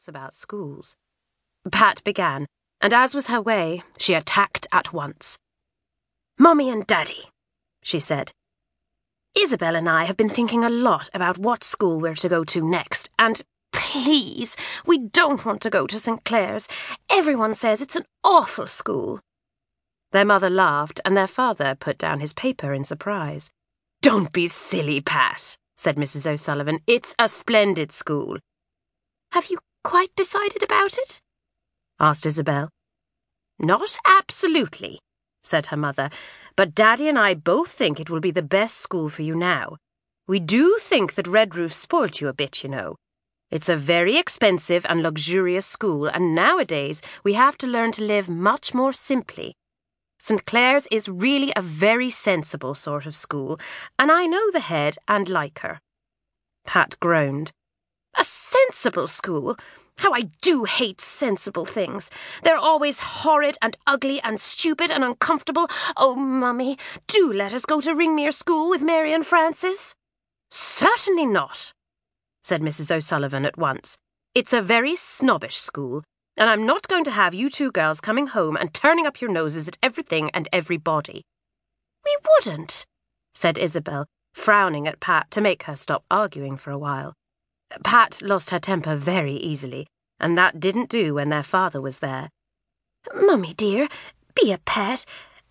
thoughts about schools. Pat began, and as was her way, she attacked at once. Mummy and Daddy, she said. Isabel and I have been thinking a lot about what school we're to go to next, and please, we don't want to go to St. Clare's. Everyone says it's an awful school. Their mother laughed, and their father put down his paper in surprise. Don't be silly, Pat, said Mrs. O'Sullivan. It's a splendid school. Have you quite decided about it? asked Isabel. Not absolutely, said her mother, but Daddy and I both think it will be the best school for you now. We do think that Redroof spoilt you a bit, you know. It's a very expensive and luxurious school, and nowadays we have to learn to live much more simply. St. Clare's is really a very sensible sort of school, and I know the head and like her. Pat groaned. A sensible school? How I do hate sensible things. They're always horrid and ugly and stupid and uncomfortable. Oh, Mummy, do let us go to Ringmere School with Mary and Frances. Certainly not, said Mrs. O'Sullivan at once. It's a very snobbish school, and I'm not going to have you two girls coming home and turning up your noses at everything and everybody. We wouldn't, said Isabel, frowning at Pat to make her stop arguing for a while. Pat lost her temper very easily, and that didn't do when their father was there. Mummy dear, be a pet.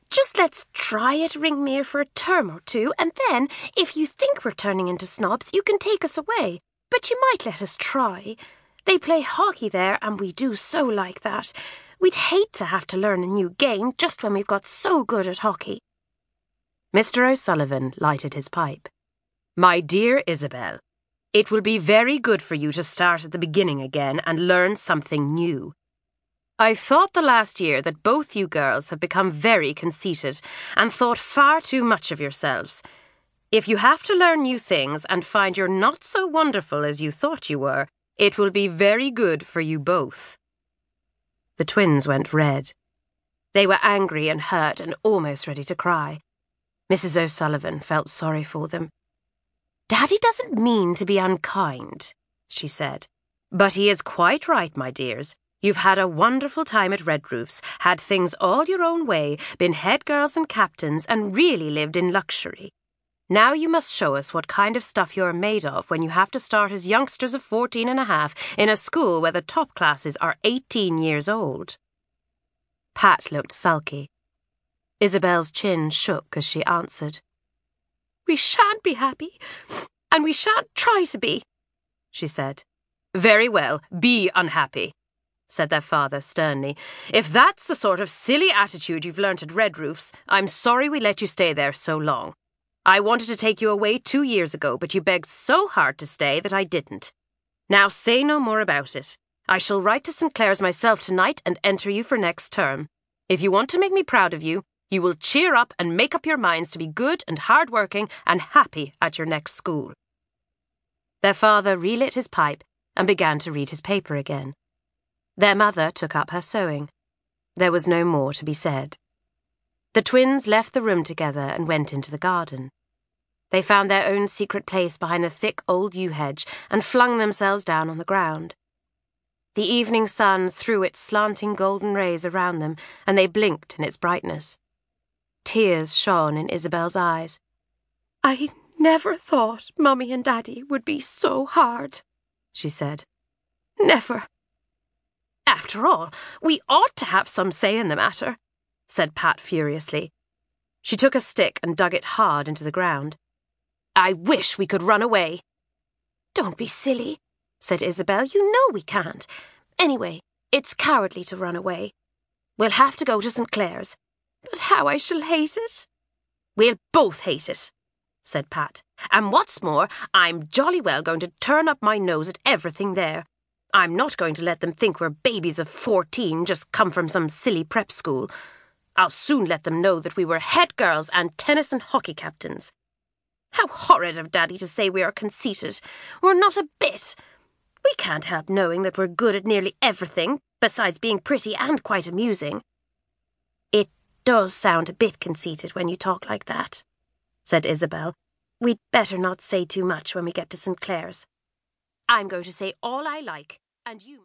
Just let's try at Ringmere for a term or two, and then, if you think we're turning into snobs, you can take us away. But you might let us try. They play hockey there, and we do so like that. We'd hate to have to learn a new game just when we've got so good at hockey. Mr. O'Sullivan lighted his pipe. My dear Isabel, it will be very good for you to start at the beginning again and learn something new. I've thought the last year that both you girls have become very conceited and thought far too much of yourselves. If you have to learn new things and find you're not so wonderful as you thought you were, it will be very good for you both. The twins went red. They were angry and hurt and almost ready to cry. Mrs. O'Sullivan felt sorry for them. Daddy doesn't mean to be unkind, she said. But he is quite right, my dears. You've had a wonderful time at Redroofs, had things all your own way, been head girls and captains, and really lived in luxury. Now you must show us what kind of stuff you're made of when you have to start as youngsters of fourteen and a half in a school where the top classes are eighteen years old. Pat looked sulky. Isabel's chin shook as she answered. We shan't be happy, and we shan't try to be, she said. Very well, be unhappy, said their father sternly. If that's the sort of silly attitude you've learnt at Redroofs, I'm sorry we let you stay there so long. I wanted to take you away two years ago, but you begged so hard to stay that I didn't. Now say no more about it. I shall write to St. Clare's myself tonight and enter you for next term. If you want to make me proud of you, you will cheer up and make up your minds to be good and hard working and happy at your next school. Their father relit his pipe and began to read his paper again. Their mother took up her sewing. There was no more to be said. The twins left the room together and went into the garden. They found their own secret place behind the thick old yew hedge and flung themselves down on the ground. The evening sun threw its slanting golden rays around them, and they blinked in its brightness. Tears shone in Isabel's eyes. I never thought Mummy and Daddy would be so hard, she said. Never. After all, we ought to have some say in the matter, said Pat furiously. She took a stick and dug it hard into the ground. I wish we could run away. Don't be silly, said Isabel. You know we can't. Anyway, it's cowardly to run away. We'll have to go to St. Clare's. But how I shall hate it. We'll both hate it, said Pat. And what's more, I'm jolly well going to turn up my nose at everything there. I'm not going to let them think we're babies of fourteen just come from some silly prep school. I'll soon let them know that we were head girls and tennis and hockey captains. How horrid of Daddy to say we are conceited. We're not a bit. We can't help knowing that we're good at nearly everything, besides being pretty and quite amusing does sound a bit conceited when you talk like that, said Isabel. We'd better not say too much when we get to St. Clare's. I'm going to say all I like, and you.